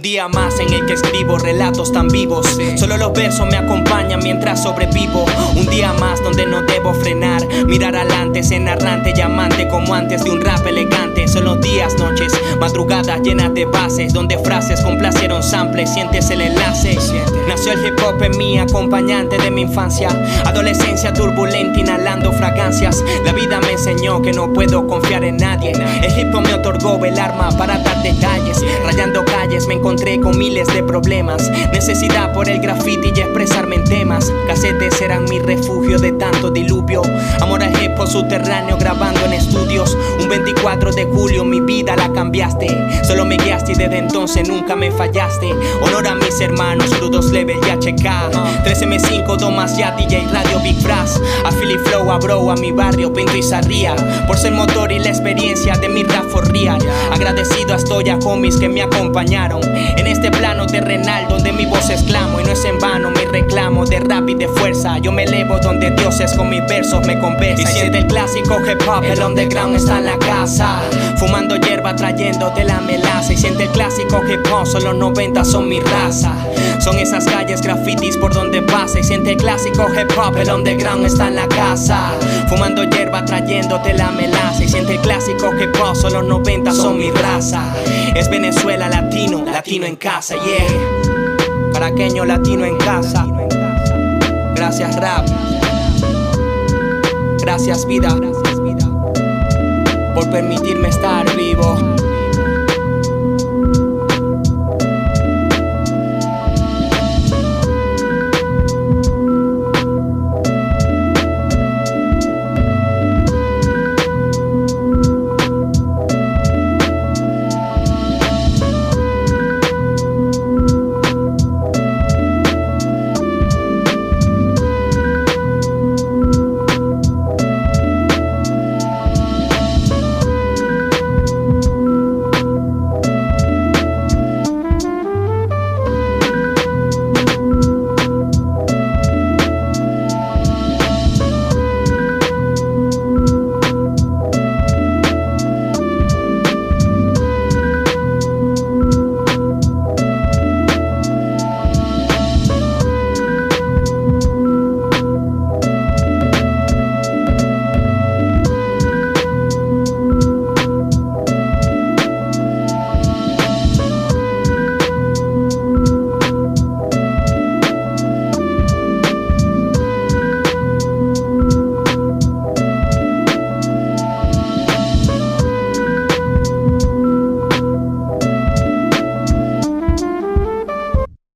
día más en el que escribo relatos tan vivos. Solo los versos me acompañan mientras sobrevivo. Un día más donde no debo frenar. Mirar adelante, ser narrante y amante como antes de un rap elegante. Son los días, noches, madrugadas llenas de bases. Donde frases complacieron samples, sientes el enlace. Nació el hip hop en mí, acompañante de mi infancia. Adolescencia turbulenta, inhalando fragancias. La vida me enseñó que no puedo confiar en nadie. El hip hop me otorgó el arma para dar detalles. Rayando calles me encontré con miles de problemas. Necesidad por el graffiti y expresarme en temas. Casetes eran mi refugio de tanto diluvio. Amor al hip subterráneo grabando en estudios. Un 24 de julio mi vida la cambiaste. Solo me guiaste y desde entonces nunca me fallaste. Honor a mis hermanos, crudos level y HK. 13M5, Domas ya DJ Radio Big Brass. A Philly Flow, a Bro, a mi barrio, Pinto y Sarría. Por ser motor y la experiencia de mi rap real. Agradecido estoy a homies que me acompañaron. En este plano terrenal donde mi voz exclamo. Y no es en vano de rap y de fuerza. Yo me elevo donde dioses con mis versos me conversan. Y siente el clásico hip hop, el underground está en la casa. Fumando hierba trayéndote la melaza. Y siente el clásico hip hop, solo 90 son mi raza. Son esas calles grafitis por donde pasa. Y siente el clásico hip hop, el underground está en la casa. Fumando hierba trayéndote la melaza. Y siente el clásico hip hop, solo 90 son mi raza. Es Venezuela latino, latino en casa, yeah. Caraqueño latino en casa. Gracias rap. Gracias vida. Por permitirme estar vivo.